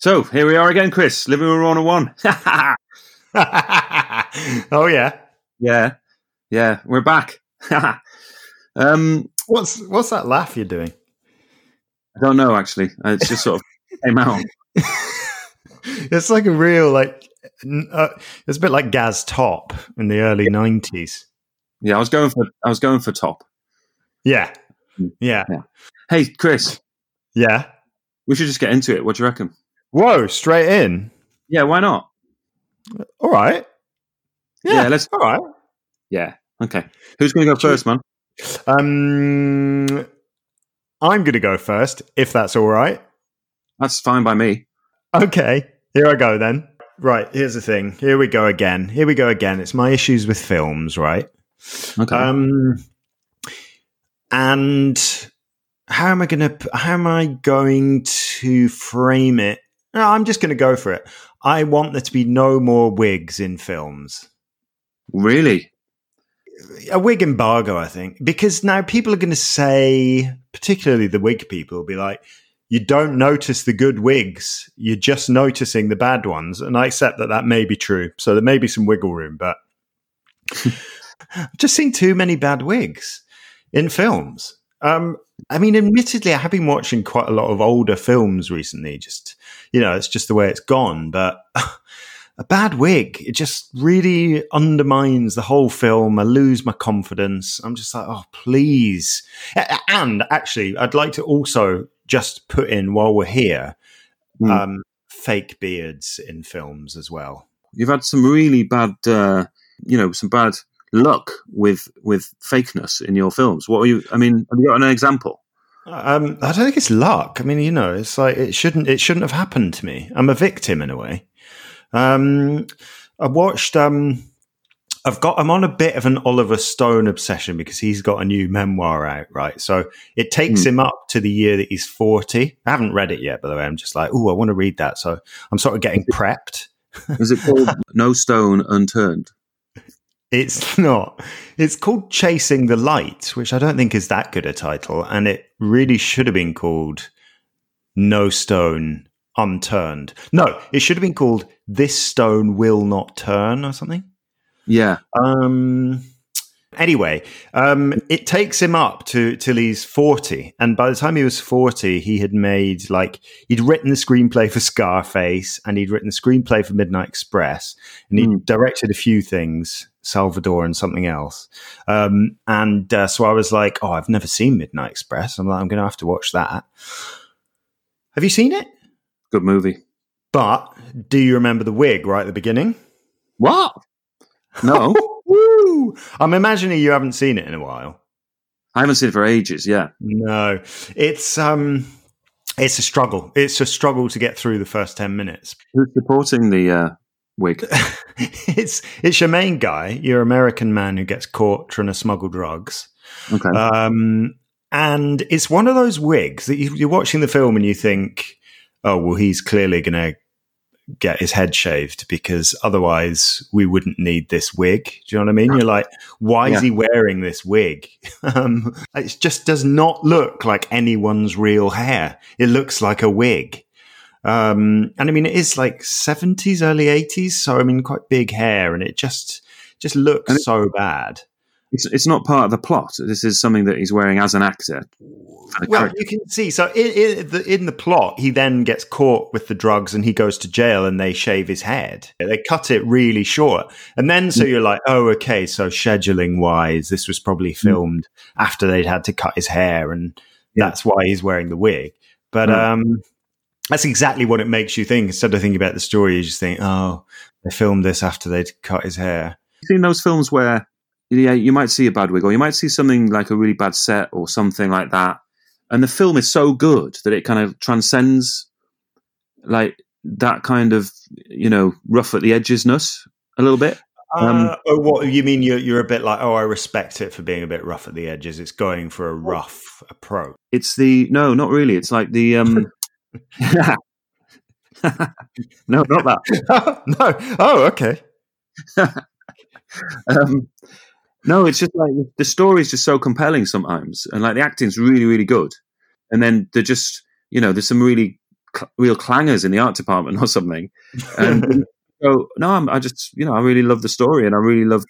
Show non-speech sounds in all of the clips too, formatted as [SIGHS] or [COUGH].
So here we are again, Chris. Living with Rona One. [LAUGHS] oh yeah, yeah, yeah, we're back. [LAUGHS] um, what's what's that laugh you're doing? I don't know actually. It's just sort of [LAUGHS] came out. it's like a real like. Uh, it's a bit like Gaz Top in the early '90s. Yeah, I was going for I was going for top. Yeah, yeah. yeah. Hey, Chris. Yeah. We should just get into it. What do you reckon? Whoa, straight in. Yeah, why not? All right. Yeah, yeah let's. All right. Yeah. Okay. Who's going to go first, man? Um, I'm going to go first, if that's all right. That's fine by me. Okay. Here I go then. Right. Here's the thing. Here we go again. Here we go again. It's my issues with films, right? Okay. Um, and how am I going to? How am I going to frame it? No, I'm just going to go for it. I want there to be no more wigs in films. Really? A wig embargo, I think, because now people are going to say, particularly the wig people, will be like, "You don't notice the good wigs; you're just noticing the bad ones." And I accept that that may be true. So there may be some wiggle room, but [LAUGHS] I've just seen too many bad wigs in films. Um, I mean, admittedly, I have been watching quite a lot of older films recently. Just you know, it's just the way it's gone. But [LAUGHS] a bad wig, it just really undermines the whole film. I lose my confidence. I'm just like, oh, please. And actually, I'd like to also just put in while we're here, mm. um, fake beards in films as well. You've had some really bad, uh, you know, some bad luck with with fakeness in your films? What are you? I mean, have you got an example? Um, I don't think it's luck. I mean, you know, it's like it shouldn't it shouldn't have happened to me. I'm a victim in a way. Um, I watched. Um, I've got. I'm on a bit of an Oliver Stone obsession because he's got a new memoir out, right? So it takes mm. him up to the year that he's 40. I haven't read it yet, by the way. I'm just like, oh, I want to read that. So I'm sort of getting prepped. Is it called [LAUGHS] No Stone Unturned? It's [LAUGHS] not. It's called Chasing the Light, which I don't think is that good a title. And it really should have been called No Stone Unturned. No, it should have been called This Stone Will Not Turn or something. Yeah. Um, Anyway, um, it takes him up to till he's forty, and by the time he was forty, he had made like he'd written the screenplay for Scarface, and he'd written the screenplay for Midnight Express, and he mm. directed a few things, Salvador and something else. Um, and uh, so I was like, "Oh, I've never seen Midnight Express. I'm like, I'm going to have to watch that." Have you seen it? Good movie. But do you remember the wig right at the beginning? What? No. [LAUGHS] Woo! I'm imagining you haven't seen it in a while. I haven't seen it for ages. Yeah. No, it's um, it's a struggle. It's a struggle to get through the first ten minutes. Who's supporting the uh, wig? [LAUGHS] it's it's your main guy, your American man who gets caught trying to smuggle drugs. Okay. Um, and it's one of those wigs that you, you're watching the film and you think, oh well, he's clearly going to get his head shaved because otherwise we wouldn't need this wig. Do you know what I mean? You're like, why yeah. is he wearing this wig? [LAUGHS] Um, it just does not look like anyone's real hair. It looks like a wig. Um, and I mean, it is like 70s, early 80s. So, I mean, quite big hair and it just, just looks it, so bad. It's, it's not part of the plot. This is something that he's wearing as an actor. Well, character. you can see. So in, in, the, in the plot, he then gets caught with the drugs and he goes to jail and they shave his head. They cut it really short. And then so mm. you're like, oh, okay. So scheduling wise, this was probably mm. filmed mm. after they'd had to cut his hair and yeah. that's why he's wearing the wig. But, mm. um, that's exactly what it makes you think. Instead of thinking about the story, you just think, oh, they filmed this after they'd cut his hair. You seen those films where yeah, you might see a bad wig, or you might see something like a really bad set, or something like that. And the film is so good that it kind of transcends like that kind of you know rough at the edgesness a little bit. Um, uh, oh, what you mean? You're you're a bit like, oh, I respect it for being a bit rough at the edges. It's going for a rough approach. It's the no, not really. It's like the um, [LAUGHS] [LAUGHS] no, not that. [LAUGHS] no. Oh, okay. um, no, it's just like the story is just so compelling sometimes, and like the acting's really, really good. And then they're just, you know, there's some really cl- real clangers in the art department or something. And [LAUGHS] so no, I'm, I just you know I really love the story and I really love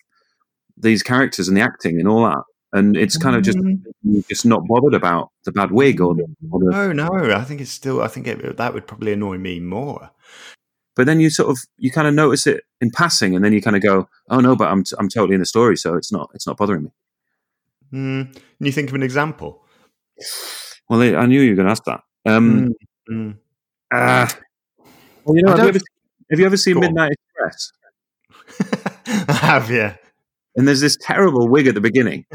these characters and the acting and all that. And it's kind of just Mm. just not bothered about the bad wig or the, or the No, no. I think it's still. I think it, that would probably annoy me more. But then you sort of you kind of notice it in passing and then you kind of go oh no but i'm i'm totally in the story so it's not it's not bothering me Mm. Can you think of an example? well i knew you were going to ask that um Mm. ah. well you know have you, ever, have you ever seen midnight express [LAUGHS] I have, yeah. and there's this terrible wig at the beginning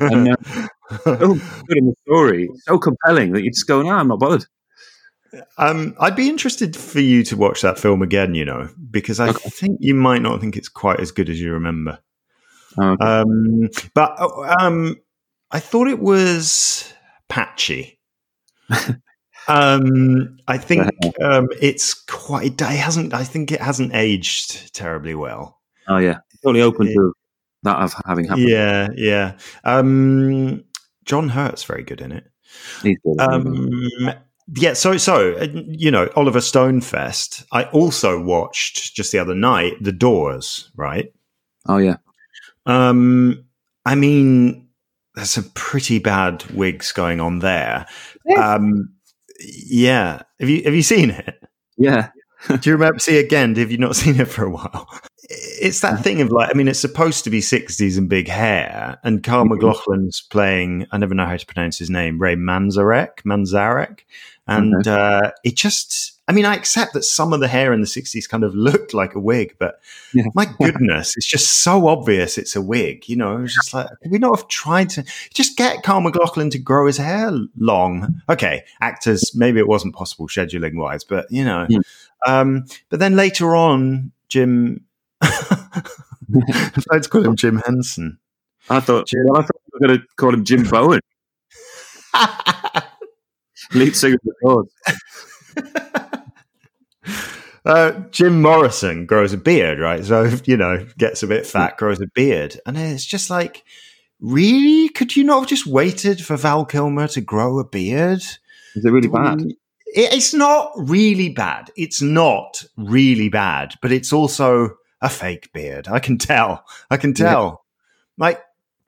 and uh, [LAUGHS] so good in the story so compelling that you just go no i'm not bothered Um, I'd be interested for you to watch that film again, you know, because I Okay. think you might not think it's quite as good as you remember. Oh, okay. Um, but oh, um, I thought it was patchy. [LAUGHS] um, I think um, it's quite. It hasn't. I think it hasn't aged terribly well. oh yeah totally open to that of having happened Yeah, yeah. Um, John Hurt's very good in it. He's good. Yeah, so so uh, you know Oliver Stone Fest. I also watched just the other night The Doors. Right. oh yeah Um, I mean, there's some pretty bad wigs going on there. Um, yeah. Have you have you seen it? yeah Do you remember? See again? Have you not seen it for a while? It's that thing of like, I mean, it's supposed to be '60s and big hair, and Carl Mhm. MacLachlan's playing. I never know how to pronounce his name. Ray Manzarek, Manzarek, and uh, it just. I mean, I accept that some of the hair in the '60s kind of [LAUGHS] looked like a wig, but Yeah. my [LAUGHS] goodness, it's just so obvious it's a wig. You know, it's just like could we not have tried to just get Carl MacLachlan to grow his hair long? Okay, actors, maybe it wasn't possible scheduling wise, but you know. Hmm. Um, but then later on, Jim, [LAUGHS] let's call him Jim Henson. i thought Jim- well, i thought you were going to call him jim bowen lead singer of the doors [LAUGHS] uh, Jim Morrison grows a beard, right? So, you know, gets a bit fat, grows a beard. And it's just like, really? Could you not have just waited for Val Kilmer to grow a beard? is it really bad It- It's not really bad. It's not really bad, but it's also a fake beard. I can tell. I can Yeah. tell. Like,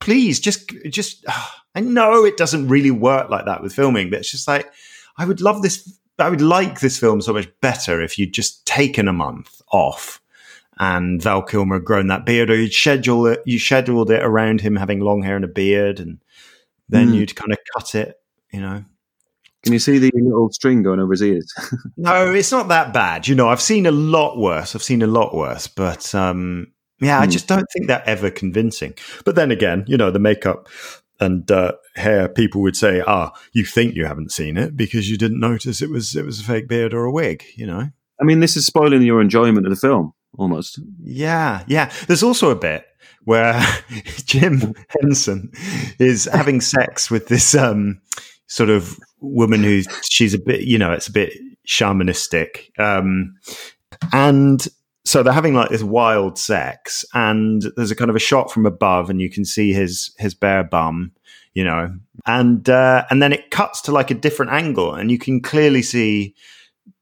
please, just, just. [SIGHS] I know it doesn't really work like that with filming, but it's just like I would love this. I would like this film so much better if you'd just taken a month off and Val Kilmer had grown that beard, or you'd schedule it. You scheduled it around him having long hair and a beard, and then Hmm. you'd kind of cut it. You know. Can you see the little string going over his ears? [LAUGHS] No, it's not that bad. You know, I've seen a lot worse. I've seen a lot worse, but um, yeah, I Hmm. just don't think they're ever convincing. But then again, you know, the makeup and uh, hair, people would say, "Ah, you think you haven't seen it because you didn't notice it was it was a fake beard or a wig." You know. I mean, this is spoiling your enjoyment of the film almost. Yeah, yeah. There's also a bit where [LAUGHS] Jim Henson is having sex with this um, sort of woman who she's a bit, you know, it's a bit shamanistic. Um, and so they're having like this wild sex, and there's a kind of a shot from above, and you can see his his bare bum, you know, and uh, and then it cuts to like a different angle, and you can clearly see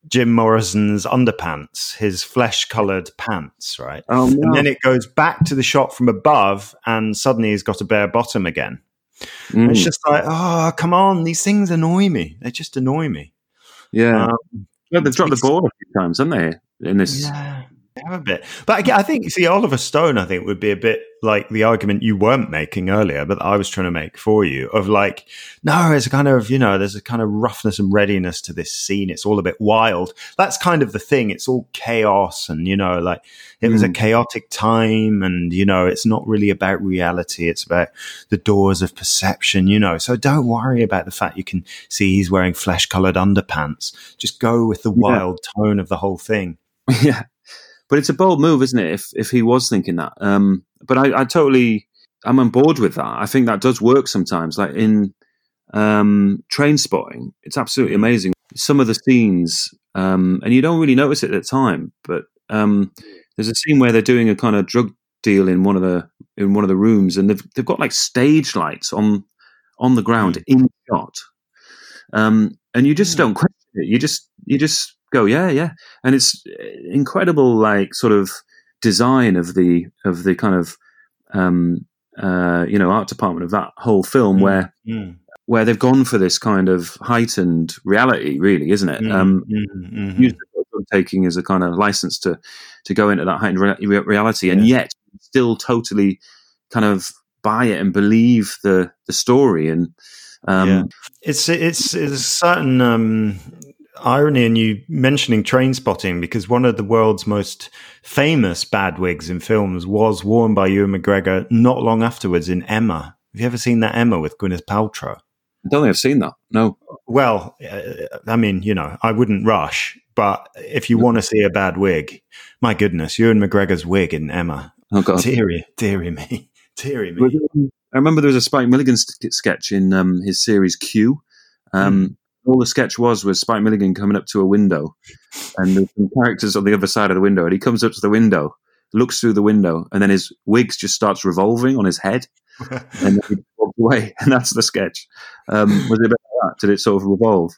Jim Morrison's underpants, his flesh colored pants, right? Oh And then it goes back to the shot from above, and suddenly he's got a bare bottom again. Mm, It's just like, oh, come on, these things annoy me. They just annoy me. yeah, Um, yeah, they've dropped the ball a few times, haven't they? In this, yeah, have a bit. But again, I think, see, Oliver Stone, I think, would be a bit like the argument you weren't making earlier, but I was trying to make for you of like, no, it's a kind of, you know, there's a kind of roughness and readiness to this scene. It's all a bit wild. That's kind of the thing. It's all chaos and, you know, like it was a Mm. chaotic time and, you know, it's not really about reality. It's about the doors of perception, you know. So don't worry about the fact you can see he's wearing flesh colored underpants. Just go with the Yeah. wild tone of the whole thing. [LAUGHS] yeah. But it's a bold move, isn't it? If if he was thinking that, um, but I, I totally, I'm on board with that. I think that does work sometimes. Like in um, Trainspotting, it's absolutely amazing. Some of the scenes, um, and you don't really notice it at the time, but um, there's a scene where they're doing a kind of drug deal in one of the in one of the rooms, and they've they've got like stage lights on on the ground in shot, um, and you just Mm. don't question it. You just you just go, yeah, yeah, and it's incredible, like sort of design of the of the kind of um, uh, you know art department of that whole film Mm, where mm, where they've gone for this kind of heightened reality, really, isn't it? mm, Um, mm, mhm. use taking as a kind of license to to go into that heightened rea- reality, and yet still totally kind of buy it and believe the the story. And um, Yeah. It's it's it's a certain um, irony in you mentioning train spotting because one of the world's most famous bad wigs in films was worn by Ewan McGregor not long afterwards in Emma. Have you ever seen that Emma with Gwyneth Paltrow? I don't think I've seen that. No, Well, uh, I mean, you know, I wouldn't rush, but if you want to see a bad wig, my goodness, Ewan McGregor's wig in Emma, oh god. dearie, dearie me, [LAUGHS] dearie me. I remember there was a Spike Milligan sketch in um, his series Q. Um, All the sketch was was Spike Milligan coming up to a window, and there's some characters on the other side of the window, and he comes up to the window, looks through the window, and then his wig just starts revolving on his head, [LAUGHS] and then he walks away, [LAUGHS] and that's the sketch. Um, was it a bit like that? Did it sort of revolve?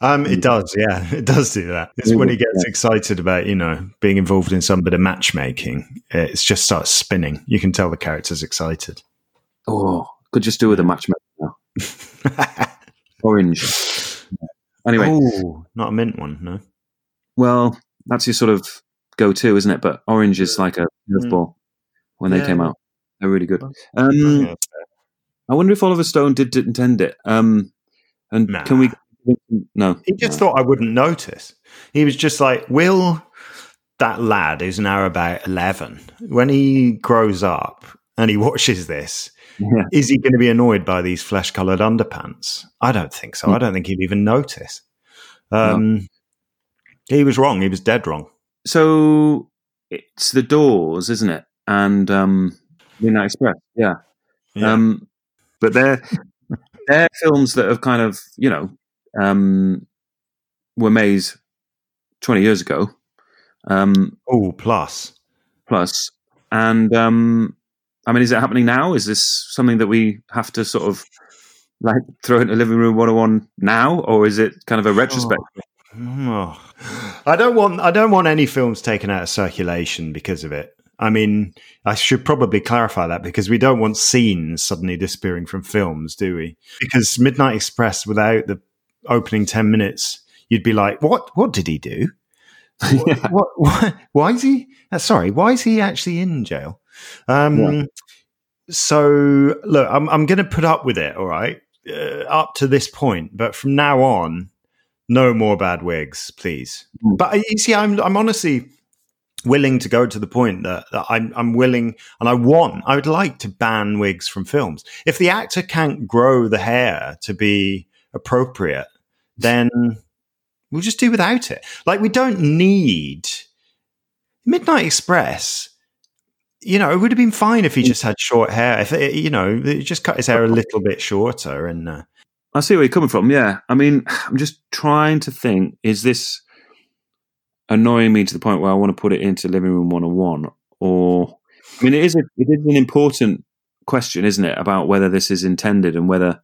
Um, it does, yeah, [LAUGHS] it does do that. It's when he gets excited about, you know, being involved in some bit of matchmaking. It just starts spinning. You can tell the character's excited. Oh, could just do with a matchmaker now. Orange. Anyway, oh, not a mint one, no. Well, that's your sort of go-to, isn't it? But Orange is like a curveball when they Yeah. came out. They're really good. Um, Yeah. I wonder if Oliver Stone did, did intend it. Um, and Nah. can we? No, He just no. thought I wouldn't notice. He was just like, Will that lad who's now about 11, when he grows up and he [LAUGHS] watches this, Yeah. is he going to be annoyed by these flesh colored underpants? I don't think so. Hmm. I don't think he'd even notice. Um, He was wrong. He was dead wrong. So it's the Doors, isn't it? And um, Midnight Express. Yeah. Yeah. Um, but they're they're films that have kind of you know um, were made twenty years ago. Um, oh, plus. plus. And um, I mean, is it happening now? Is this something that we have to sort of like throw into living room 101 now, or is it kind of a retrospect? Oh. [SIGHS] I don't want I don't want any films taken out of circulation because of it. I mean, I should probably clarify that because we don't want scenes suddenly disappearing from films, do we? Because Midnight Express, without the opening ten minutes, you'd be like, "What? What did he do? [LAUGHS] What? what, what [LAUGHS] why is he? Uh, sorry, why is he actually in jail?" Um, Yeah. So, look, I'm I'm going to put up with it, all right, uh, up to this point, but from now on, no more bad wigs, please. Mm. But uh, you see, I'm I'm honestly willing to go to the point that, that I'm I'm willing and I want I would like to ban wigs from films. If the actor can't grow the hair to be appropriate, then we'll just do without it. Like we don't need Midnight Express. You know, it would have been fine if he mm. just had short hair. If it, you know, just cut his hair a little bit shorter and. Uh, I see where you're coming from. Yeah. I mean, [SIGHS] I'm just trying to think is this annoying me to the point where I want to put it into living room 101? Or, I mean, it is, a, it is an important question, isn't it, about whether this is intended and whether.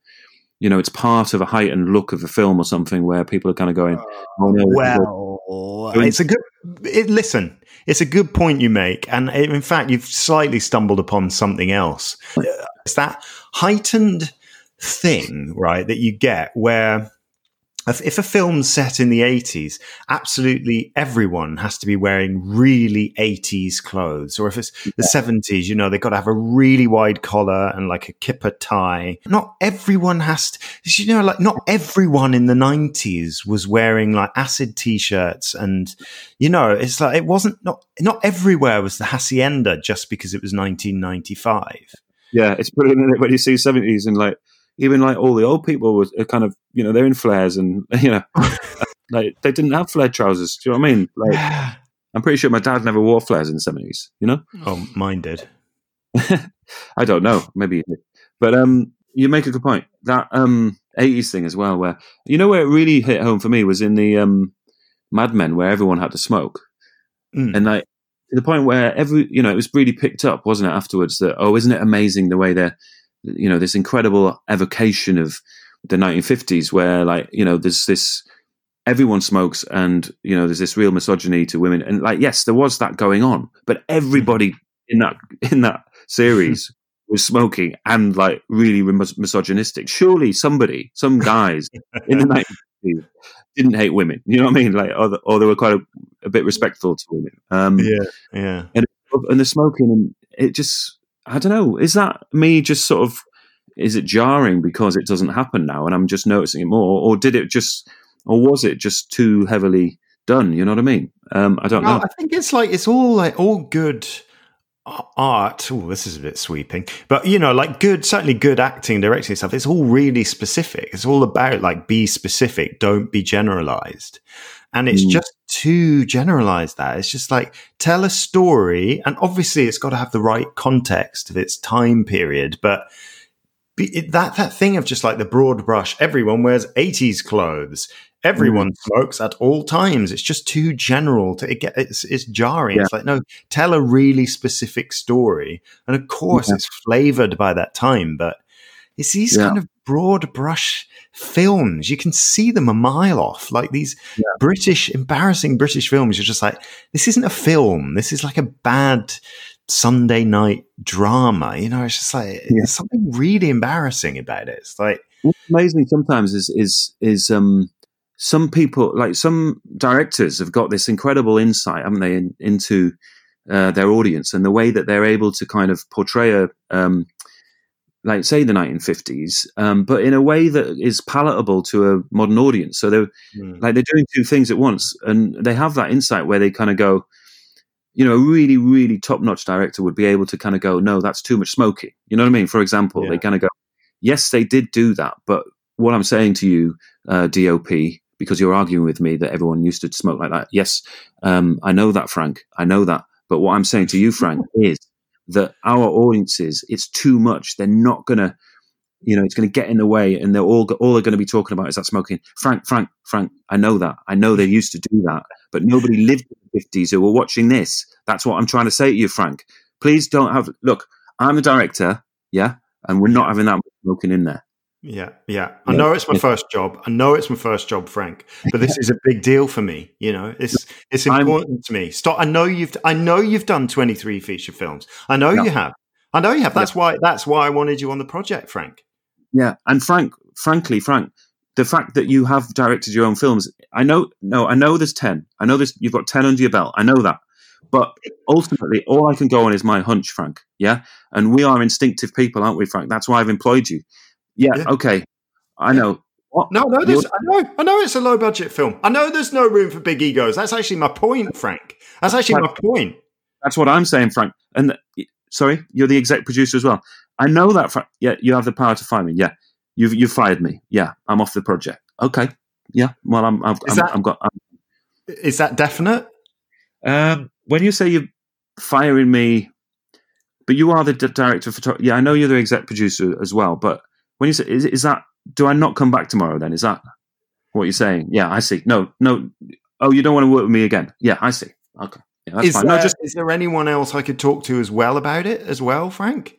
You know, it's part of a heightened look of a film or something where people are kind of going, uh, "Oh no!" this it's a good. It, listen, it's a good point you make, and in fact, you've slightly stumbled upon something else. It's that heightened thing, right, that you get where. If, if a film's set in the 80s, absolutely everyone has to be wearing really 80s clothes. Or if it's the 70s, you know, they've got to have a really wide collar and like a kipper tie. Not everyone has to, you know, like not everyone in the 90s was wearing like acid t-shirts and, you know, it's like, it wasn't, not, not everywhere was the hacienda just because it was 1995. Yeah, it's brilliant it, when you see seventies and like even like all the old people was kind of you know they're in flares and [LAUGHS] you know [LAUGHS] like they didn't have flared trousers. Do you know what I mean? Like [SIGHS] I'm pretty sure my dad never wore flares in the seventies. You know, oh, mine did. [LAUGHS] I don't know, maybe, he did. but um, you make a good point. That um eighties thing as well, where you know where it really hit home for me was in the um Mad Men, where everyone had to smoke, Mm. and like to the point where every you know it was really picked up, wasn't it? Afterwards, that oh, isn't it amazing the way they're you know this incredible evocation of the 1950s, where like you know there's this everyone smokes, and you know, there's this real misogyny to women, and like, yes, there was that going on, but everybody [LAUGHS] in that in that series [LAUGHS] was smoking and like really mis- misogynistic. Surely somebody, some guys in the [LAUGHS] 90s didn't hate women. You know what I mean? Like, or, or they were quite a, a, bit respectful to women. Um, yeah, yeah. And, and the smoking, and it just, I don't know, is that me just sort of, is it jarring because it doesn't happen now and I'm just noticing it more? Or did it just, or was it just too heavily done? You know what I mean? Um, I don't no, know. I think it's like, it's all like, all good art. Oh, this is a bit sweeping, but you know, like good, certainly good acting, directing stuff. It's all really specific. It's all about like be specific, don't be generalized. And it's mm. just too generalized that it's just like tell a story, and obviously it's got to have the right context of its time period, but. It, that that thing of just like the broad brush, everyone wears '80s clothes. Everyone mm. smokes at all times. It's just too general. To, it get, it's, it's jarring. Yeah. It's like, no, tell a really specific story. And of course, yeah. it's flavored by that time, but it's these yeah. kind of broad brush films. You can see them a mile off. Like these British, embarrassing British films. You're just like, this isn't a film. This is like a bad Sunday night drama. You know, it's just like, there's something really embarrassing about it. It's like, What's amazing sometimes is, is, is, um, some people, like some directors, have got this incredible insight, haven't they, in, into uh, their audience and the way that they're able to kind of portray a, um, like say the 1950s, um, but in a way that is palatable to a modern audience. So they're mm. like they're doing two things at once, and they have that insight where they kind of go, you know, a really, really top notch director would be able to kind of go, no, that's too much smoking. You know what I mean? For example, yeah. they kind of go, yes, they did do that, but what I'm saying to you, uh, DOP, because you're arguing with me that everyone used to smoke like that. Yes, um, I know that, Frank. I know that. But what I'm saying to you, Frank, [LAUGHS] is that our audiences, it's too much. They're not going to, you know, it's going to get in the way and they're all, all they're going to be talking about is that smoking. Frank, Frank, Frank, I know that. I know they used to do that, but nobody lived in the 50s who were watching this. That's what I'm trying to say to you, Frank. Please don't have, look, I'm the director, yeah, and we're not having that smoking in there. Yeah, yeah. I know it's my first job. I know it's my first job, Frank. But this is a big deal for me. You know, it's [LAUGHS] it's important I'm, to me. Stop. I know you've I know you've done twenty three feature films. I know you have. I know you have. That's why that's why I wanted you on the project, Frank. Yeah, and Frank, frankly, Frank, the fact that you have directed your own films, I know. No, I know there's ten. I know there's you've got ten under your belt. I know that. But ultimately, all I can go on is my hunch, Frank. Yeah, and we are instinctive people, aren't we, Frank? That's why I've employed you yeah, yeah. okay. I know. What? No, no, there's, I know, I know it's a low budget film. I know there's no room for big egos. That's actually my point, Frank. That's actually my point. That's what I'm saying, Frank. And sorry, you're the exec producer as well. I know that. Frank. Yeah, you have the power to fire me. Yeah, you've you fired me. Yeah, I'm off the project. Okay. Yeah. Well, I'm. I've, is I'm, that, I'm got. I'm, is that definite? Um, when you say you're firing me, but you are the director of photography. Yeah, I know you're the exec producer as well, but when you say, is, is that, do I not come back tomorrow then? Is that what you're saying? Yeah, I see. No, no. Oh, you don't want to work with me again? Yeah, I see. Okay. Yeah, that's is fine. There, no, just, is there anyone else I could talk to as well about it as well, Frank?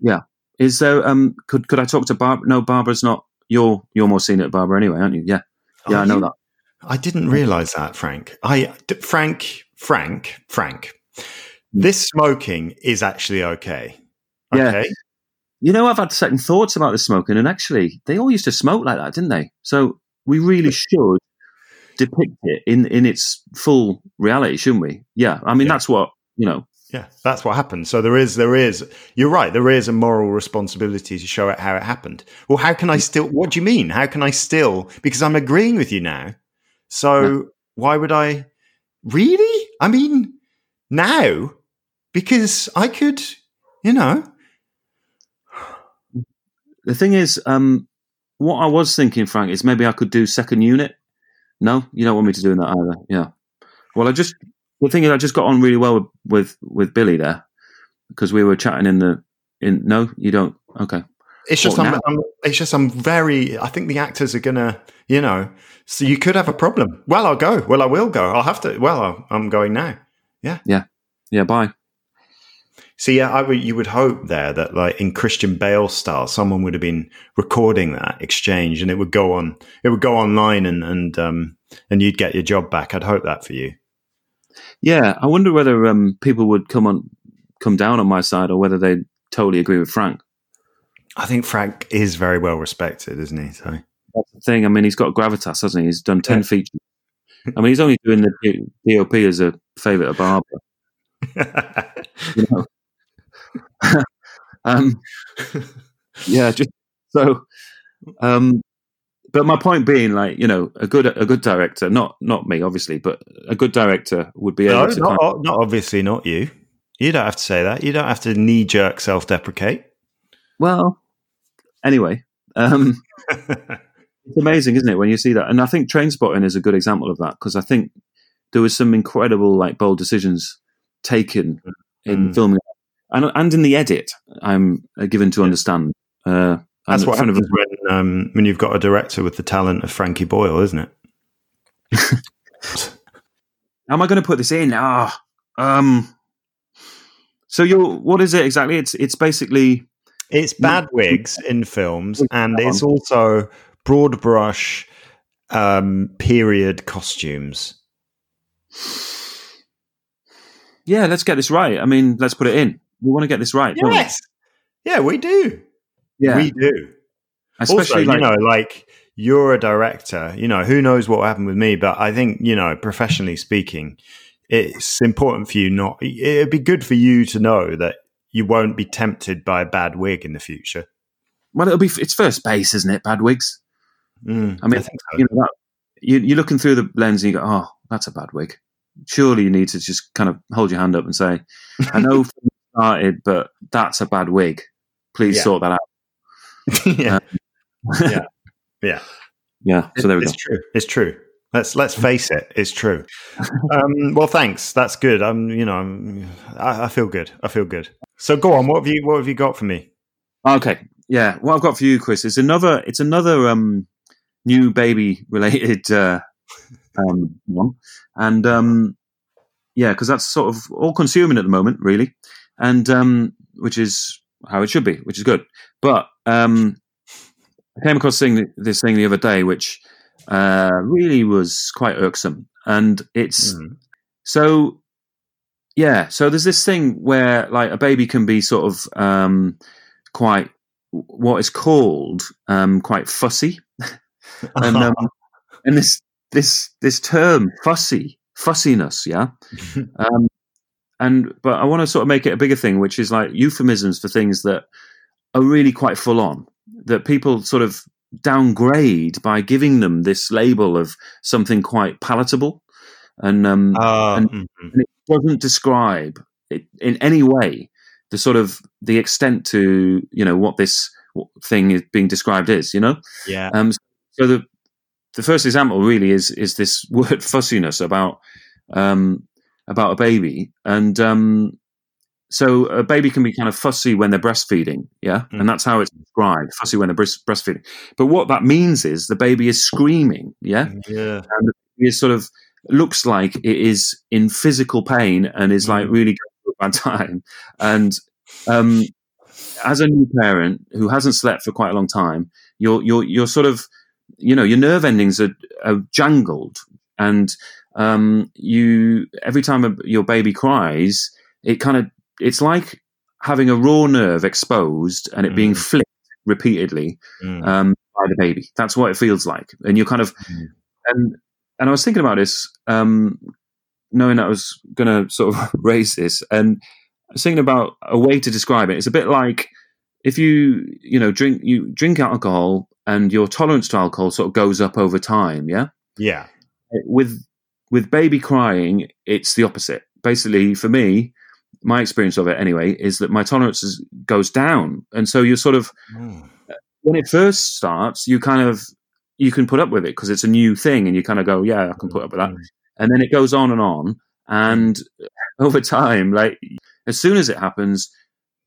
Yeah. Is there, um, could, could I talk to Barbara? No, Barbara's not, you're, you're more senior at Barbara anyway, aren't you? Yeah. Yeah, Are I know you? that. I didn't realize that, Frank. I, Frank, Frank, Frank. This smoking is actually okay. Okay. Yeah. You know, I've had second thoughts about the smoking, and actually, they all used to smoke like that, didn't they? So we really should depict it in in its full reality, shouldn't we? Yeah, I mean, yeah. that's what you know. Yeah, that's what happened. So there is, there is. You're right. There is a moral responsibility to show it how it happened. Well, how can I still? What do you mean? How can I still? Because I'm agreeing with you now. So yeah. why would I? Really? I mean, now because I could, you know, the thing is, um, what I was thinking, Frank, is maybe I could do second unit. No, you don't want me to do that either. Yeah. Well, I just the thing is, I just got on really well with with, with Billy there because we were chatting in the in. No, you don't. Okay. It's just I'm, I'm, it's just I'm very. I think the actors are gonna, you know. So you could have a problem. Well, I'll go. Well, I will go. I'll have to. Well, I'm going now. Yeah. Yeah. Yeah. Bye. So yeah, I would, you would hope there that like in Christian Bale style, someone would have been recording that exchange, and it would go on. It would go online, and and um, and you'd get your job back. I'd hope that for you. Yeah, I wonder whether um, people would come on, come down on my side, or whether they totally agree with Frank. I think Frank is very well respected, isn't he? So that's the thing. I mean, he's got gravitas, hasn't he? He's done ten yeah. features. I mean, he's only doing the DOP as a favour of Barbara. [LAUGHS] you know? [LAUGHS] um, yeah, just so. Um, but my point being, like you know, a good a good director, not not me, obviously, but a good director would be no, able to. Not, of, not obviously, not you. You don't have to say that. You don't have to knee jerk self deprecate. Well, anyway, um, [LAUGHS] it's amazing, isn't it, when you see that? And I think Trainspotting is a good example of that because I think there was some incredible, like, bold decisions taken in mm. filming and and in the edit. I'm uh, given to understand. Uh, that's what happens when um, when you've got a director with the talent of Frankie Boyle, isn't it? [LAUGHS] How am I going to put this in? Ah, um. So you're what is it exactly? It's it's basically it's bad wigs in films, and it's also broad brush um, period costumes. Yeah, let's get this right. I mean, let's put it in. We want to get this right. Yes. Yeah, we do. Yeah, we do. Especially, also, like, you know, like you're a director. You know, who knows what will happen with me? But I think, you know, professionally speaking, it's important for you not. It'd be good for you to know that you won't be tempted by a bad wig in the future. Well, it'll be it's first base, isn't it? Bad wigs. Mm, I mean, I so. you know, that, you, you're looking through the lens and you go, "Oh, that's a bad wig." Surely you need to just kind of hold your hand up and say, "I know [LAUGHS] started, but that's a bad wig. Please yeah. sort that out." [LAUGHS] yeah. [LAUGHS] yeah. Yeah. Yeah. So there we it's go. true. It's true. Let's let's face it. It's true. Um, well, thanks. That's good. I'm. You know. I'm, I, I, feel good. I feel good. So go on. What have you What have you got for me? Okay. Yeah. What I've got for you, Chris, is another. It's another um, new baby related [LAUGHS] uh, um, one, and um, yeah, because that's sort of all consuming at the moment, really, and um, which is how it should be, which is good. But um, I came across thing, this thing the other day, which uh, really was quite irksome, and it's mm. so yeah. So there's this thing where like a baby can be sort of um, quite what is called um, quite fussy, [LAUGHS] and um, and this this this term fussy fussiness, yeah. [LAUGHS] um, and but I want to sort of make it a bigger thing, which is like euphemisms for things that are really quite full on that people sort of downgrade by giving them this label of something quite palatable, and um, uh, and, mm-hmm. and, it doesn't describe it in any way the sort of the extent to you know what this thing is being described is. You know, yeah. Um, so the the first example really is is this [LAUGHS] word fussiness about um, about a baby, and um, so a baby can be kind of fussy when they're breastfeeding, yeah, mm. and that's how it's described, fussy when they're breastfeeding. But what that means is the baby is screaming, yeah, yeah, and it sort of looks like it is in physical pain and is mm. like really going through a bad time. And um, as a new parent who hasn't slept for quite a long time, you're you're you're sort of you know your nerve endings are, are jangled, and um, you every time a, your baby cries, it kind of it's like having a raw nerve exposed and it mm. being flicked repeatedly mm. um, by the baby. That's what it feels like, and you're kind of mm. and and I was thinking about this, um, knowing that I was going to sort of [LAUGHS] raise this, and I was thinking about a way to describe it. It's a bit like if you you know drink you drink alcohol and your tolerance to alcohol sort of goes up over time. Yeah, yeah. With with baby crying, it's the opposite. Basically, for me, my experience of it anyway is that my tolerance is, goes down, and so you're sort of mm. when it first starts, you kind of you can put up with it because it's a new thing, and you kind of go, yeah, I can put up with that, mm. and then it goes on and on, and [LAUGHS] over time, like as soon as it happens,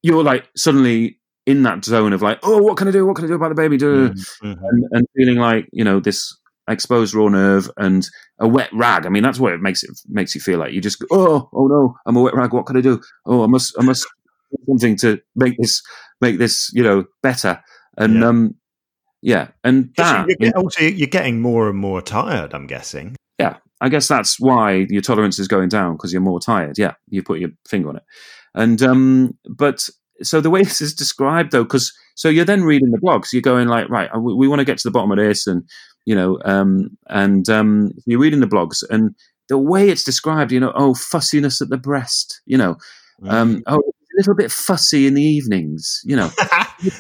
you're like suddenly in that zone of like, oh, what can I do? What can I do about the baby? Mm-hmm. And, and, feeling like you know this exposed raw nerve and a wet rag. I mean, that's what it makes it makes you feel like. You just go, oh, oh no, I'm a wet rag. What can I do? Oh, I must, I must do something to make this make this you know better. And yeah. um, Yeah, and that you're, also you're getting more and more tired. I'm guessing. Yeah, I guess that's why your tolerance is going down because you're more tired. Yeah, you put your finger on it, and um, but so the way [LAUGHS] this is described though, because so you're then reading the blogs, you're going like, right, we, we want to get to the bottom of this, and you know, um, and um, you're reading the blogs, and the way it's described, you know, oh, fussiness at the breast, you know, um, oh, a little bit fussy in the evenings, you know, [LAUGHS] you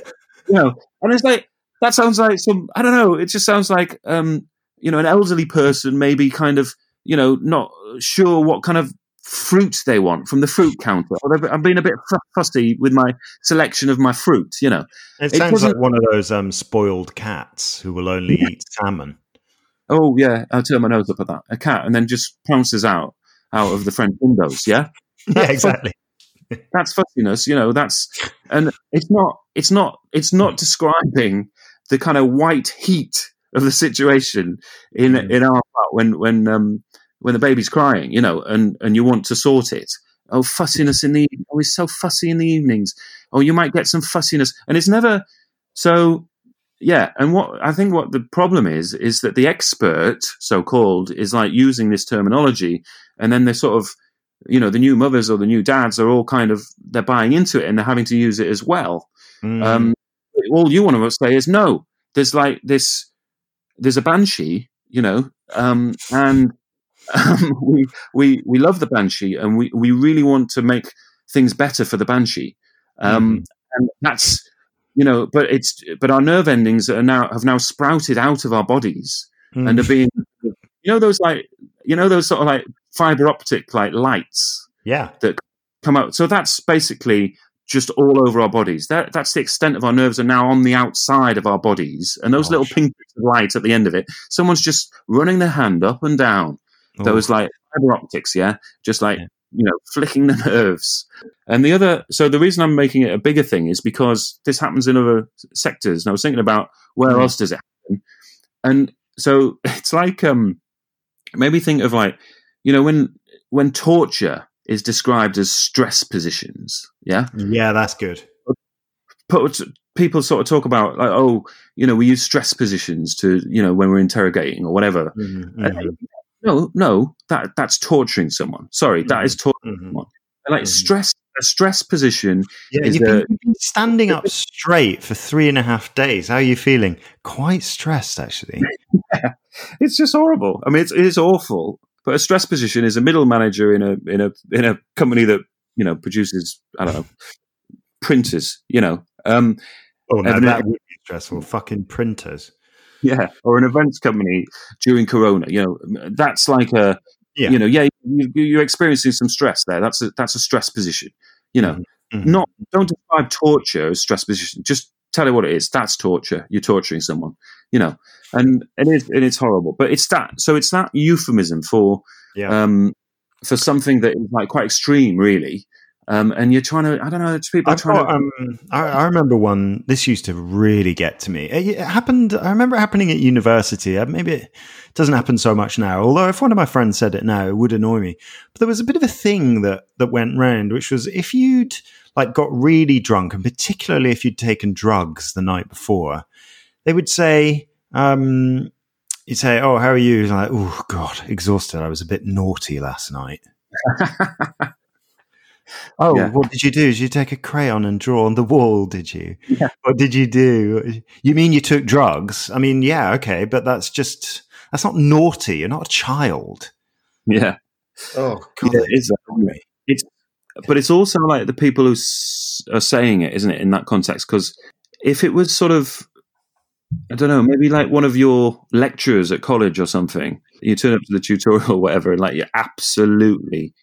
know, and it's like that sounds like some, I don't know, it just sounds like, um, you know, an elderly person maybe kind of, you know, not sure what kind of fruit they want from the fruit counter. I'm being a bit fussy with my selection of my fruit, you know. It, it sounds like one of those um, spoiled cats who will only yeah. eat salmon. Oh yeah, I'll turn my nose up at that. A cat and then just pounces out out of the French windows. Yeah, [LAUGHS] yeah, exactly. [LAUGHS] That's fussiness, you know. That's and it's not. It's not. It's not describing the kind of white heat of the situation in mm. in our part when when um when the baby's crying, you know, and and you want to sort it. Oh, fussiness in the oh, he's so fussy in the evenings. Oh, you might get some fussiness, and it's never so. Yeah, and what I think what the problem is is that the expert, so called, is like using this terminology, and then they're sort of, you know, the new mothers or the new dads are all kind of they're buying into it and they're having to use it as well. Mm. Um, all you want to say is no. There's like this. There's a banshee, you know, um, and um, [LAUGHS] we we we love the banshee, and we we really want to make things better for the banshee. Um, mm. And that's you know, but it's but our nerve endings are now have now sprouted out of our bodies mm. and are being you know those like you know those sort of like fiber optic like lights yeah that come out so that's basically just all over our bodies. That, that's the extent of our nerves are now on the outside of our bodies. And those Gosh. little pink lights at the end of it, someone's just running their hand up and down. Oh. Those like fiber optics, yeah? Just like, yeah. you know, flicking the [LAUGHS] nerves. And the other, so the reason I'm making it a bigger thing is because this happens in other sectors. And I was thinking about where mm. else does it happen? And so [LAUGHS] it's like, um, maybe think of like, you know, when, when torture is described as stress positions. Yeah, yeah, that's good. people sort of talk about like, oh, you know, we use stress positions to, you know, when we're interrogating or whatever. Mm-hmm. No, no, that that's torturing someone. Sorry, mm-hmm. that is mm-hmm. torturing mm-hmm. someone. like mm-hmm. stress, a stress position. Yeah, you've been, you've been, standing up straight for three and a half days. How are you feeling? Quite stressed, actually. [LAUGHS] yeah, it's just horrible. I mean, it's, it is awful. But a stress position is a middle manager in a in a in a company that you know produces I don't know printers. You know. Um, oh, no, that would be stressful. Fucking printers. Yeah, or an events company during Corona. You know, that's like a yeah. you know, yeah, you, are experiencing some stress there. That's a that's a stress position. You know, mm-hmm. mm-hmm. not don't describe torture as stress position. Just tell you what it is. That's torture. You're torturing someone you know, and it is and it's horrible. But it's that so it's that euphemism for yeah. um, for something that is like quite extreme, really. Um, and you're trying to, I don't know, people are trying got, to. Um, I, I, remember one, this used to really get to me. It, it happened, I remember it happening at university. Uh, maybe it doesn't happen so much now, although if one of my friends said it now, it would annoy me. But there was a bit of a thing that, that went round, which was if you'd like got really drunk, and particularly if you'd taken drugs the night before, they would say, um, you'd say, "Oh, how are you?" And like, "Oh God, exhausted. I was a bit naughty last night." [LAUGHS] oh, yeah. what did you do? Did you take a crayon and draw on the wall? Did you? Yeah. What did you do? You mean you took drugs? I mean, yeah, okay, but that's just that's not naughty. You're not a child. Yeah. Oh God, yeah, it is. It's, but it's also like the people who s- are saying it, isn't it? In that context, because if it was sort of I don't know, maybe like one of your lecturers at college or something. You turn up to the tutorial or whatever, and like you're absolutely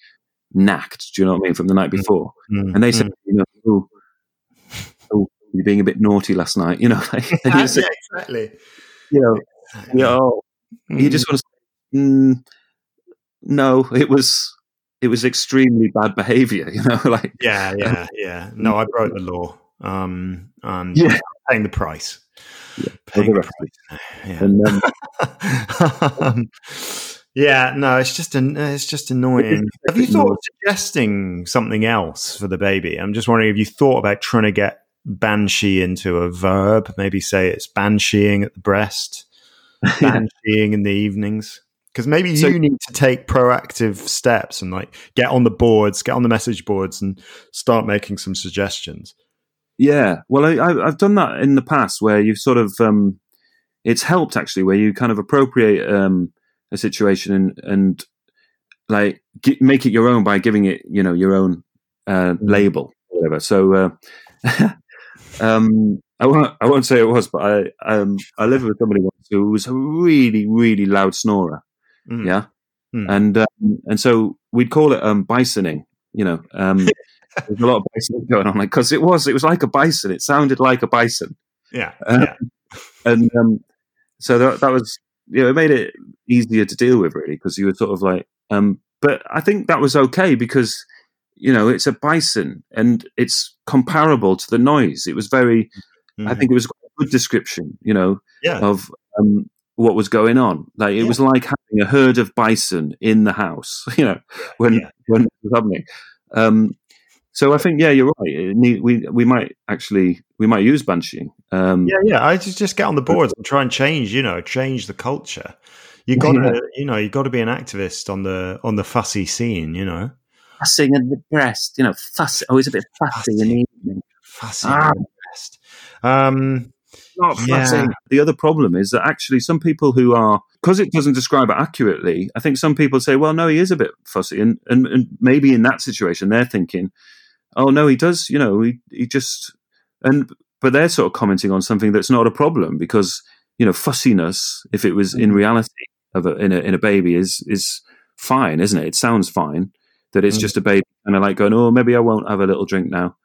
knacked. Do you know what I mean? From the night mm. before, mm-hmm. and they said, mm. you know, oh, oh, you're being a bit naughty last night. You know, [LAUGHS] like, yeah, say, exactly. You know, yeah, oh, mm. you just want to. Say, mm, no, it was it was extremely bad behavior. [LAUGHS] You know, like yeah, [LAUGHS] yeah, yeah. No, I broke the law. Um, and yeah. paying the price. Yeah, paying the price. Yeah. And, um, um, yeah, no, it's just an, it's just annoying. Have you thought of suggesting something else for the baby? I'm just wondering if you thought about trying to get banshee into a verb. Maybe say it's bansheeing at the breast, [LAUGHS] bansheeing in the evenings. Because maybe So- you need to take proactive steps and like get on the boards, get on the message boards, and start making some suggestions. Yeah, well, I, I, I've done that in the past where you've sort of um, it's helped actually where you kind of appropriate um, a situation and and like make it your own by giving it you know your own uh, label whatever. So uh, [LAUGHS] um, I won't I won't say it was, but I um, I lived with somebody once who was a really really loud snorer. Mm. Yeah, Mm. and um, and so we'd call it um, bisoning. You know, um, [LAUGHS] there's a lot of bison going on because it was it was like a bison. It sounded like a bison, Yeah, Uh, yeah. [LAUGHS] and um, so that that was you know it made it easier to deal with really because you were sort of like um, but I think that was okay because you know it's a bison and it's comparable to the noise. It was very I Mhm. think it was a good description. You know, yeah. of um, what was going on. Like it Yeah. was like having a herd of bison in the house. [LAUGHS] You know, when Yeah. when it was happening. Um, so I think yeah, you're right. Need- we we might actually we might use bansheeing. Um, Yeah, yeah. I just just get on the boards and try and change. You know, change the culture. You got to, Yeah. you know, you got to be an activist on the on the fussy scene. You know, fussing at the breast. You know, fuss. Oh, it's a bit fussy in the evening. fussy. Ah. at the best. Um, Not Yeah. fussy. The other problem is that actually some people who are because it doesn't describe it accurately. I think some people say, "Well, no, he is a bit fussy," and and, and maybe in that situation they're thinking, "Oh no, he does." You know, he he just and but they're sort of commenting on something that's not a problem because you know fussiness, if it was in reality of a, in a in a baby, is is fine, isn't it? It sounds fine that it's Mm. just a baby, and I like going, "Oh, maybe I won't have a little drink now.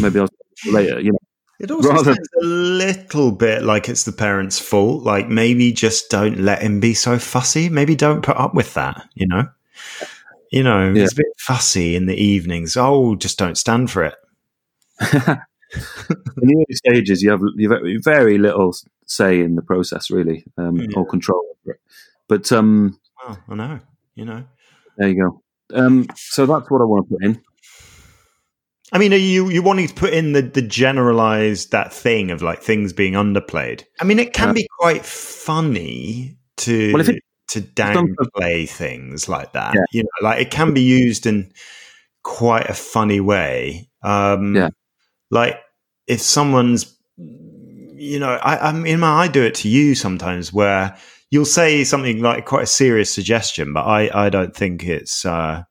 Maybe I'll later." You know. it also Rather- sounds a little bit like it's the parents' fault. Like maybe just don't let him be so fussy. Maybe don't put up with that. You know, you know, Yeah. he's a bit fussy in the evenings. Oh, just don't stand for it. [LAUGHS] in the early stages, you have you have very little say in the process, really, um, Yeah. or control over it. But um, Oh, I know. You know. there you go. Um, so that's what I want to put in. I mean, are you you wanting to put in the the generalized that thing of like things being underplayed? I mean, it can Uh, be quite funny to Well, if it- to downplay things like that. Yeah. You know, like it can be used in quite a funny way. Um, Yeah. like if someone's, you know, I, I mean, I do it to you sometimes where you'll say something like quite a serious suggestion, but I I don't think it's uh,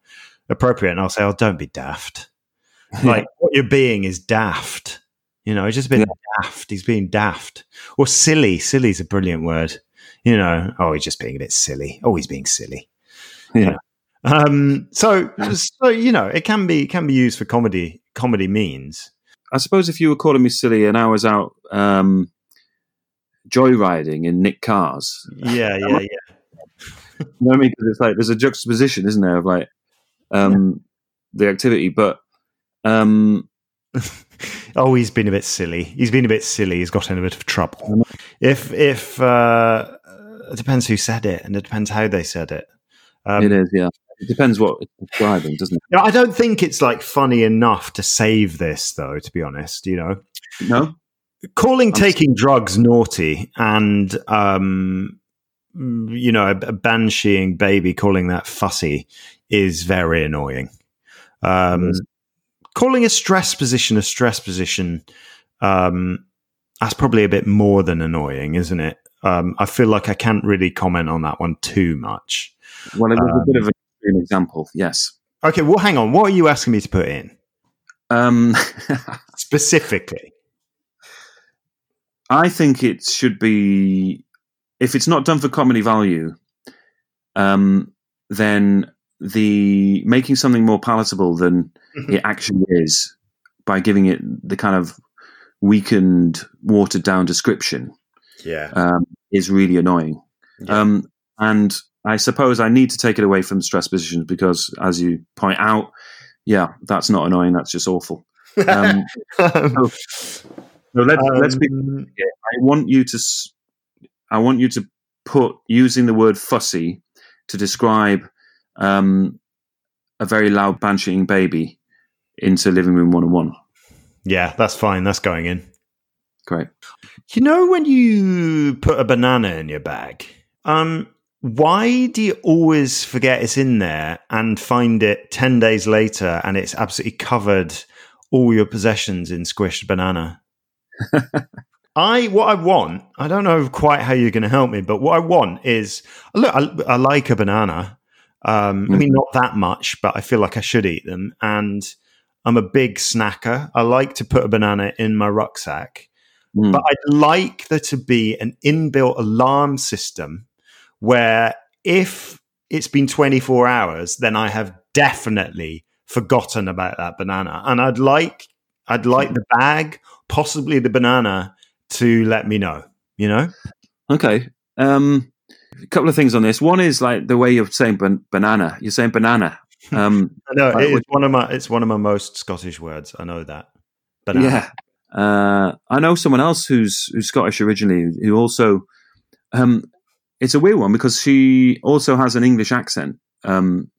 appropriate, and I'll say, "Oh, don't be daft." [LAUGHS] like what you're being is daft. You know, just a bit daft. He's being daft or silly. Silly is a brilliant word. You know, oh, he's just being a bit silly. Oh, he's being silly. Yeah. Um. So, so you know, it can be can be used for comedy. Comedy means. I suppose if you were calling me silly and I was out um, joyriding in Nick cars, Yeah, [LAUGHS] yeah, yeah. you know what I mean? Because it's like there's a juxtaposition, isn't there, of like um, the activity, but um, [LAUGHS] Oh, he's been a bit silly. He's been a bit silly. He's got in a bit of trouble. If if uh, it depends who said it, and it depends how they said it. Um, it is, yeah. It depends what it's describing, doesn't it? I don't think it's like funny enough to save this, though. To be honest, you know, No, calling I'm- taking drugs naughty and um, you know, a, a bansheeing baby calling that fussy is very annoying. Um, Yes. calling a stress position a stress position, um, that's probably a bit more than annoying, isn't it? Um, I feel like I can't really comment on that one too much. well, it was Um, a bit of an extreme example, yes. Okay, well, hang on. What are you asking me to put in Um, [LAUGHS] specifically? I think it should be if it's not done for comedy value, um, then the making something more palatable than it actually is by giving it the kind of weakened, watered down description Yeah. um, is really annoying. Yeah. Um, and I suppose I need to take it away from stress positions because, as you point out, yeah, that's not annoying. That's just awful. Um, [LAUGHS] so let's let's be Um, I want you to I want you to put using the word fussy to describe um, a very loud bansheeing baby into living room one on one. Yeah, that's fine. That's going in. Great. You know when you put a banana in your bag, um, why do you always forget it's in there and find it 10 days later and it's absolutely covered all your possessions in squished banana? [LAUGHS] I what I want, I don't know quite how you're going to help me, but what I want is look, I, I like a banana. Um, mm. I mean, not that much, but I feel like I should eat them. And I'm a big snacker. I like to put a banana in my rucksack, mm. but I'd like there to be an inbuilt alarm system where if it's been 24 hours, then I have definitely forgotten about that banana. And I'd like, I'd like the bag, possibly the banana, to let me know. You know? Okay. Um, a couple of things on this. One is like the way you're saying ban- banana. You're saying banana. [LAUGHS] Um, no, it's one of my it's one of my most Scottish words. I know that. Banana. Yeah. Uh, I know someone else who's who's Scottish originally who also um, it's a weird one because she also has an English accent. Um,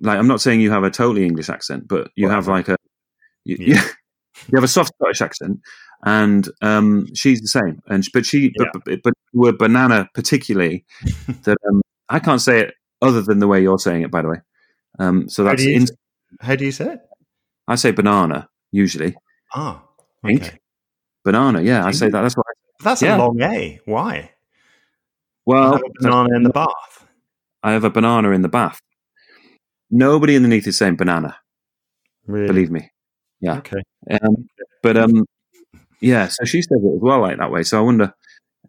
like I'm not saying you have a totally English accent, but you well, have like a you, yeah. [LAUGHS] you have a soft Scottish accent, and um, she's the same. And but she yeah. but, but word banana particularly [LAUGHS] that um, I can't say it other than the way you're saying it. By the way, um, so that's how do, you, in, how do you say it? I say banana usually. Ah, okay. Banana, yeah, I say that. That's what. I, that's yeah. a long A. Why? Well, banana in the bath. I have a banana in the bath. Nobody underneath is saying banana. Really? Believe me. Yeah. Okay. Um, but um, yeah. So she says it as well, like that way. So I wonder.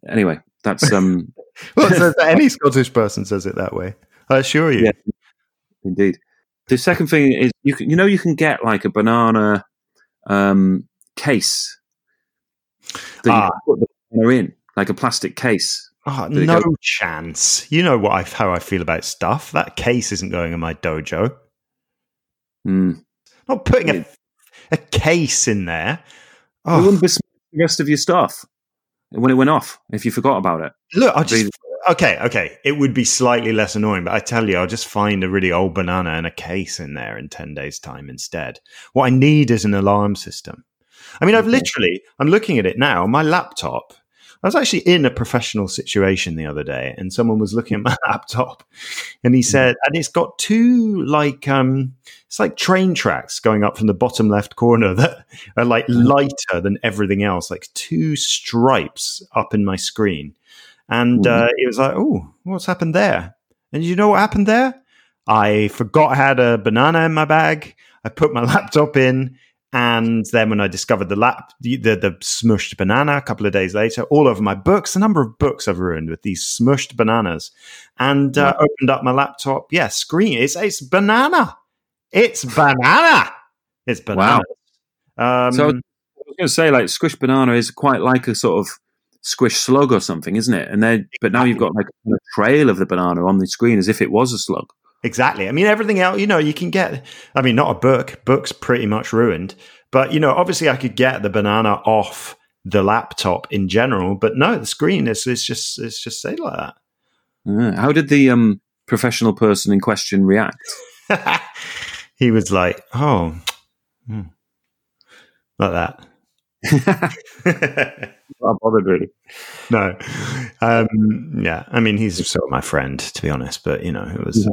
Anyway, that's um. [LAUGHS] well, so any Scottish person says it that way. I assure you. Yeah, indeed. The second thing is you can, you know, you can get like a banana um, case that ah. you put the banana in, like a plastic case. Oh, no go- chance. You know what I, how I feel about stuff. That case isn't going in my dojo. Mm. Not putting a, a case in there. Oh. It wouldn't be the rest of your stuff when it went off if you forgot about it. Look, I just okay, okay. It would be slightly less annoying, but I tell you, I'll just find a really old banana and a case in there in ten days' time instead. What I need is an alarm system. I mean, I've literally, I'm looking at it now. My laptop I was actually in a professional situation the other day, and someone was looking at my [LAUGHS] laptop, and he hmm. said, and it's got two like um, it's like train tracks going up from the bottom left corner [LAUGHS] that are like hmm. lighter than everything else, like two stripes up in my screen, and uh, it was like, oh, what's happened there? And you know what happened there? I forgot I had a banana in my bag. I put my [LAUGHS] laptop in. And then when I discovered the lap, the, the, the, smushed banana a couple of days later, all over my books, a number of books I've ruined with these smushed bananas. And uh, opened up my laptop. Yeah, screen. It's, it's banana. It's banana. It's banana. Wow. Um, so I was going to say, like, squish banana is quite like a sort of squish slug or something, isn't it? And then, but now you've got like a trail of the banana on the screen as if it was a slug. Exactly. I mean, everything else, you know, you can get, I mean, not a book, book's pretty much ruined. But, you know, obviously I could get the banana off the laptop in general, but no, the screen is, is just, it's just say like that. Uh, how did the um, professional person in question react? [LAUGHS] he was like, oh, hmm. like that. [LAUGHS] not bothered really. No, um, yeah. I mean, he's sort of my friend, to be honest. But you know, it was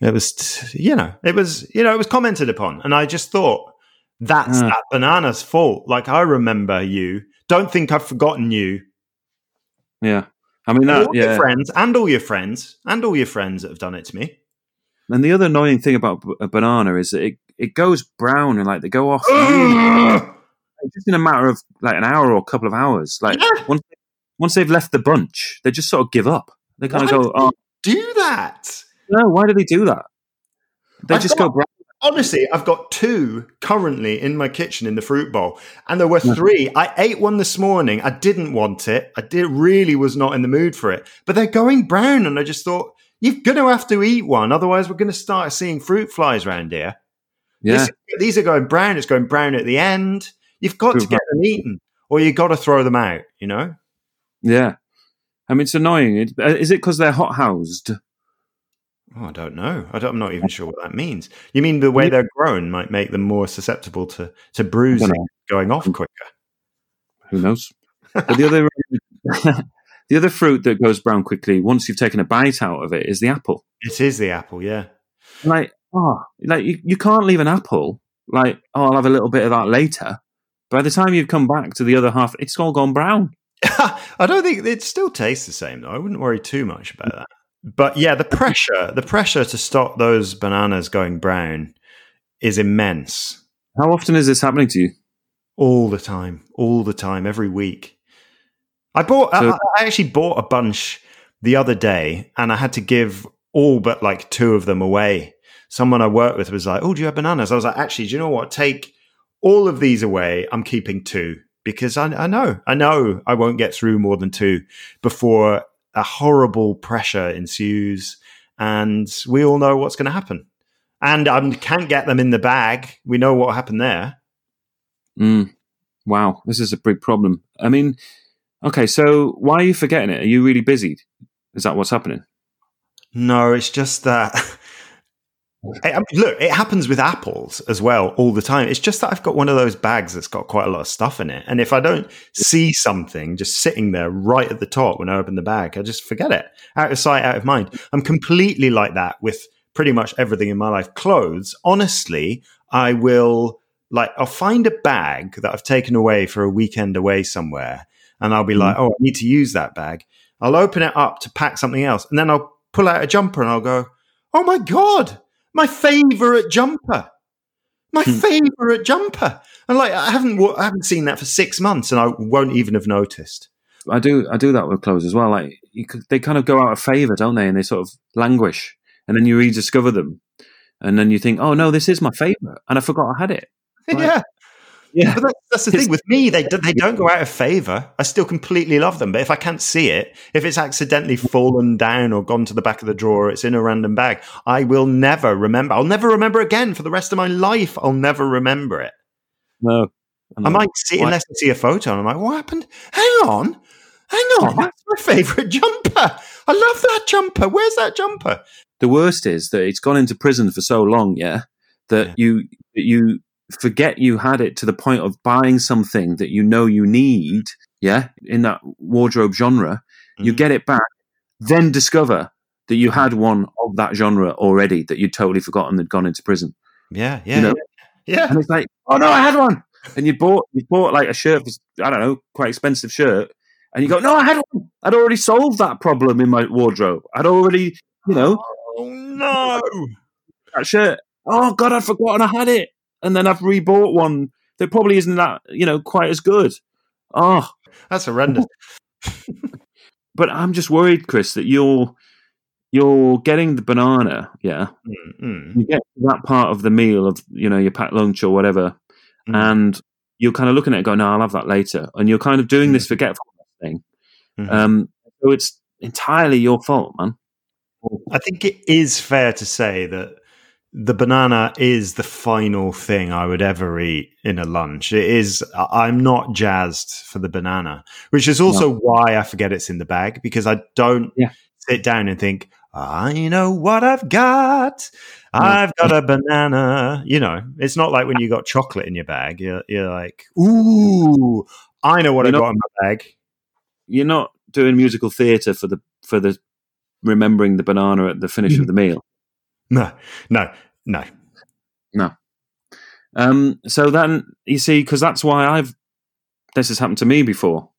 it was, you know, it was, you know, it was commented upon, and I just thought that's that banana's fault. Like I remember you. Don't think I've forgotten you. Yeah, I mean that. All yeah. your friends and all your friends and all your friends that have done it to me. And the other annoying thing about a banana is that it, it goes brown and like they go off [GASPS] just in a matter of like an hour or a couple of hours. Like yeah. once once they've left the bunch, they just sort of give up. They kind of go, "Oh, do that." No, why do they do that? They I've just got, go. Honestly, I've got two currently in my kitchen in the fruit bowl, and there were three. I ate one this morning. I didn't want it. I did really was not in the mood for it. But they're going brown, and I just thought you're going to have to eat one, otherwise we're going to start seeing fruit flies around here. Yeah, this, these are going brown. It's going brown at the end. You've got to get them eaten, or you've got to throw them out. You know. Yeah, I mean it's annoying. Uh, is it because they're hot housed? Oh, I don't know. I am not even sure what that means. You mean the way they're grown might make them more susceptible to, to bruising going off hmm. quicker? Who knows? But the other [LAUGHS] [LAUGHS] the other fruit that goes brown quickly once you've taken a bite out of it is the apple. It is the apple, yeah. Like oh, like you, you can't leave an apple. Like oh, I'll have a little bit of that later. By the time you've come back to the other half, it's all gone brown. [LAUGHS] I don't think it still tastes the same though. I wouldn't worry too much about that. But yeah, the pressure, the pressure to stop those bananas going brown is immense. How often is this happening to you? All the time, all the time, every week. I bought. So, I, I actually bought a bunch the other day, and I had to give all but like two of them away. Someone I worked with was like, "Oh, do you have bananas?" I was like, "Actually, do you know what? Take all of these away. I'm keeping two because I, I know, I know, I won't get through more than two before a horrible pressure ensues, and we all know what's going to happen. And I um, can't get them in the bag. We know what happened there. Mm. Wow, this is a big problem. I mean, okay, so why are you forgetting it? Are you really busy? Is that what's happening? No, it's just that [LAUGHS] I, look, it happens with apples as well all the time. It's just that I've got one of those bags that's got quite a lot of stuff in it. And if I don't see something just sitting there right at the top when I open the bag, I just forget it. Out of sight, out of mind. I'm completely like that with pretty much everything in my life. Clothes, honestly, I will like I'll find a bag that I've taken away for a weekend away somewhere and I'll be mm. like, "Oh, I need to use that bag." I'll open it up to pack something else and then I'll pull out a jumper and I'll go, "Oh my god, my favourite jumper. My hmm. favourite jumper. And like I haven't I haven't seen that for six months, and I won't even have noticed. I do I do that with clothes as well. Like could, they kind of go out of favour, don't they? And they sort of languish, and then you rediscover them, and then you think, oh no, this is my favourite, and I forgot I had it. [LAUGHS] Like, yeah, yeah, but that's, that's the thing with me. They they don't go out of favor. I still completely love them, but if I can't see it, if it's accidentally fallen down or gone to the back of the drawer, it's in a random bag. I will never remember. I'll never remember again for the rest of my life. I'll never remember it. No, I might see unless I see a photo and I'm like, what happened? Hang on, hang on. [LAUGHS] That's my favorite jumper. I love that jumper. Where's that jumper? The worst is that it's gone into prison for so long, yeah, that yeah. you you forget you had it to the point of buying something that you know you need, yeah, in that wardrobe genre, mm-hmm. you get it back, then discover that you had one of that genre already that you'd totally forgotten had gone into prison. Yeah, yeah, you know? yeah. And it's like, oh no, I had one. And you bought you bought like a shirt for I don't know, quite expensive shirt, and you go, no, I had one. I'd already solved that problem in my wardrobe. I'd already, you know, oh no, that shirt. Oh god, I'd forgotten I had it and then I've rebought one that probably isn't that you know quite as good. Oh, that's horrendous. [LAUGHS] but I'm just worried, Chris, that you're you're getting the banana, yeah. Mm-hmm. You get that part of the meal of you know your packed lunch or whatever, mm-hmm. and you're kind of looking at it, going, "No, I'll have that later," and you're kind of doing mm-hmm. this forgetfulness thing. Mm-hmm. Um, so it's entirely your fault, man. I think it is fair to say that the banana is the final thing I would ever eat in a lunch. It is. I'm not jazzed for the banana, which is also no. why I forget it's in the bag because I don't yeah. sit down and think, I know what I've got. No. I've got a banana. You know, it's not like when you got chocolate in your bag. You're, you're like, ooh, I know what I got in my bag. You're not doing musical theatre for the for the remembering the banana at the finish of mm. the meal. No, no, no, no. Um, so then you see, because that's why I've this has happened to me before.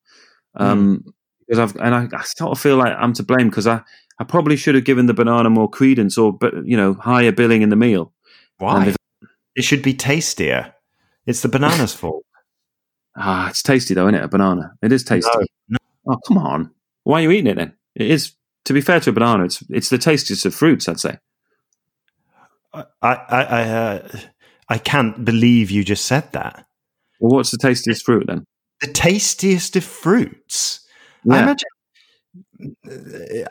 Um, mm. Because I've and I, I, sort of feel like I'm to blame because I, I probably should have given the banana more credence or but you know higher billing in the meal. Why? It should be tastier. It's the banana's [LAUGHS] fault. Ah, it's tasty though, isn't it? A banana. It is tasty. No, no. Oh, come on. Why are you eating it then? It is. To be fair to a banana, it's it's the tastiest of fruits, I'd say. I I I, uh, I can't believe you just said that. Well, what's the tastiest fruit then? The tastiest of fruits. Yeah. I imagine.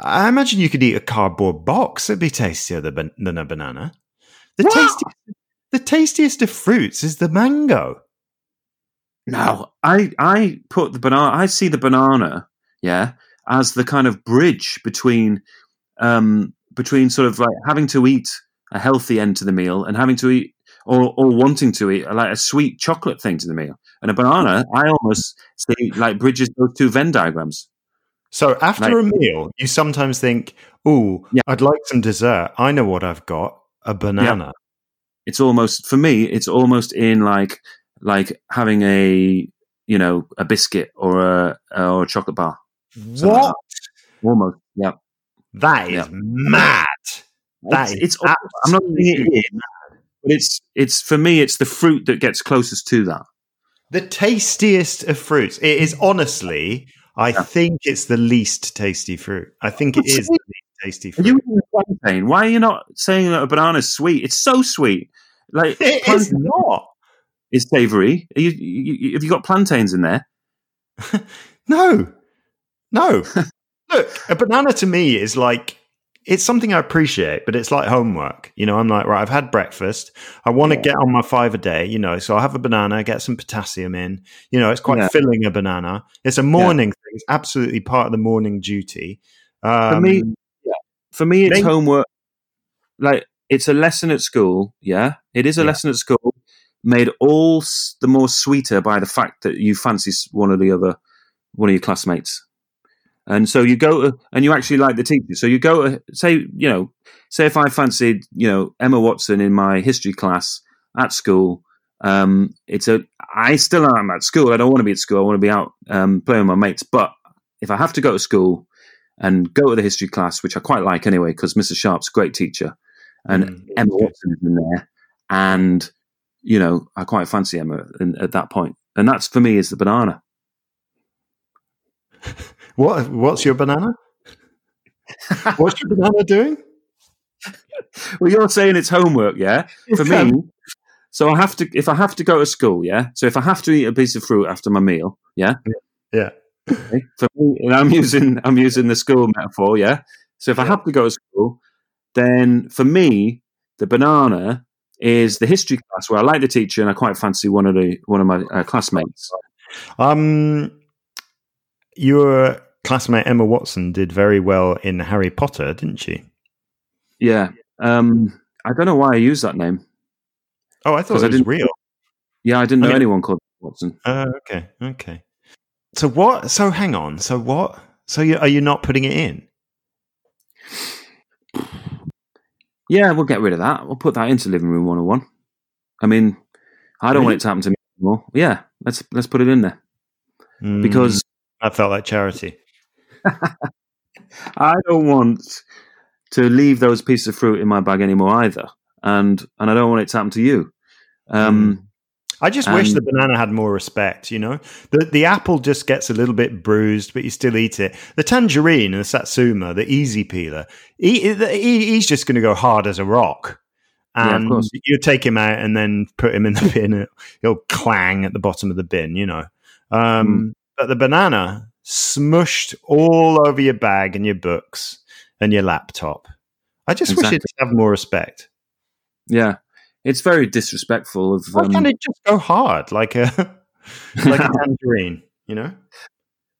I imagine you could eat a cardboard box. It'd be tastier than, than a banana. The tastiest, the tastiest of fruits is the mango. No, I I put the banana. I see the banana, yeah, as the kind of bridge between um, between sort of like having to eat a healthy end to the meal and having to eat or, or wanting to eat like a sweet chocolate thing to the meal. And a banana, I almost see like bridges those two Venn diagrams. So after like, a meal, you sometimes think, "Oh, yeah. I'd like some dessert. I know what I've got: a banana." Yeah. It's almost for me. It's almost in like like having a you know a biscuit or a or a chocolate bar. What? Like almost. Yeah. That is yeah. mad. That it's, is it's I'm not saying it is, but it's it's for me. It's the fruit that gets closest to that. The tastiest of fruits. It is honestly. I yeah. think it's the least tasty fruit. I think it is the least tasty fruit. Are you eating plantain? Why are you not saying that a banana is sweet? It's so sweet. Like [LAUGHS] it is not. Is savoury. You, you, have you got plantains in there? [LAUGHS] no, no. [LAUGHS] Look, a banana to me is like it's something I appreciate, but it's like homework. You know, I'm like, right, I've had breakfast. I want to yeah. get on my five a day, you know, so I'll have a banana, get some potassium in. You know, it's quite yeah. filling a banana. It's a morning yeah. thing. It's absolutely part of the morning duty. Um, for me, for me, it's homework. Like, it's a lesson at school. Yeah. It is a lesson at school made all the more sweeter by the fact that you fancy one of the other, one of your classmates. And so you go to, and you actually like the teacher. So you go to, say, you know, say if I fancied, you know, Emma Watson in my history class at school, um, it's a, I still am at school. I don't want to be at school. I want to be out um, playing with my mates. But if I have to go to school and go to the history class, which I quite like anyway, because Mrs. Sharp's a great teacher and mm, Emma Watson is in there. And, you know, I quite fancy Emma in, at that point. And that's for me is the banana. [LAUGHS] What? What's your banana? [LAUGHS] what's your banana doing? Well, you're saying it's homework, yeah. For me, so I have to if I have to go to school, yeah. So if I have to eat a piece of fruit after my meal, yeah, yeah. Okay. For me, and I'm using I'm using the school metaphor, yeah. So if. I have to go to school, then for me, the banana is the history class where I like the teacher and I quite fancy one of the one of my uh, classmates. Um, your classmate Emma Watson did very well in Harry Potter, didn't she? Yeah. Um, I don't know why I used that name. Oh, I thought it was real. Yeah, I didn't know anyone called Watson. Oh, uh, okay, okay. So what? So hang on. So what? So you, are you not putting it in? Yeah, we'll get rid of that. We'll put that into living room 101. I mean, I don't really? want it to happen to me anymore. Yeah, let's let's put it in there mm, because I felt like charity. [LAUGHS] I don't want to leave those pieces of fruit in my bag anymore either, and and I don't want it to happen to you. Um, mm. I just wish the banana had more respect. You know, the the apple just gets a little bit bruised, but you still eat it. The tangerine and the satsuma, the easy peeler, he, he he's just going to go hard as a rock. And you take him out and then put him in the [LAUGHS] bin. He'll clang at the bottom of the bin. You know, um, mm. but the banana smushed all over your bag and your books and your laptop. I just exactly. wish to have more respect. Yeah, it's very disrespectful. Of why um, can't it just go hard like a [LAUGHS] like a tangerine? You know,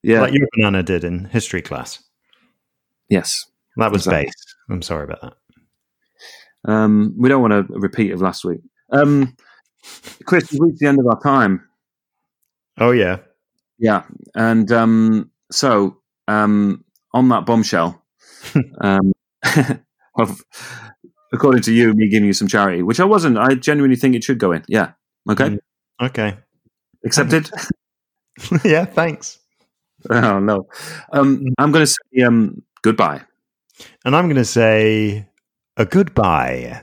yeah, like your banana did in history class. Yes, that was exactly. base. I'm sorry about that. Um, we don't want a repeat of last week. Um, Chris, we've reached the end of our time. Oh yeah, yeah, and um, so um, on that bombshell, [LAUGHS] um, [LAUGHS] of, according to you, me giving you some charity, which I wasn't. I genuinely think it should go in. Yeah. Okay. Mm, okay. Accepted. [LAUGHS] yeah. Thanks. Oh no. Um, mm. I'm going to say um, goodbye. And I'm going to say a goodbye.